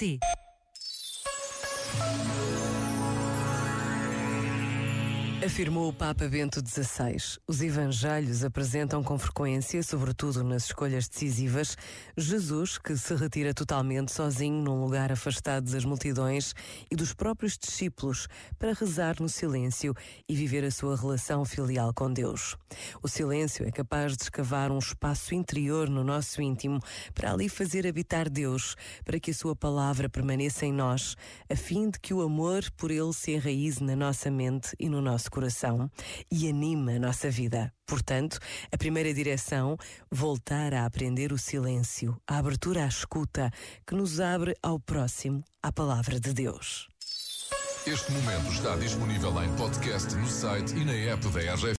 santé. Afirmou o Papa Bento XVI. Os evangelhos apresentam com frequência, sobretudo nas escolhas decisivas, Jesus que se retira totalmente sozinho num lugar afastado das multidões e dos próprios discípulos para rezar no silêncio e viver a sua relação filial com Deus. O silêncio é capaz de escavar um espaço interior no nosso íntimo para ali fazer habitar Deus, para que a sua palavra permaneça em nós, a fim de que o amor por ele se enraize na nossa mente e no coração e anima a nossa vida. Portanto, a primeira direção, voltar a aprender o silêncio, a abertura à escuta, que nos abre ao próximo, à palavra de Deus. Este momento está disponível em podcast no site e na app da RGF.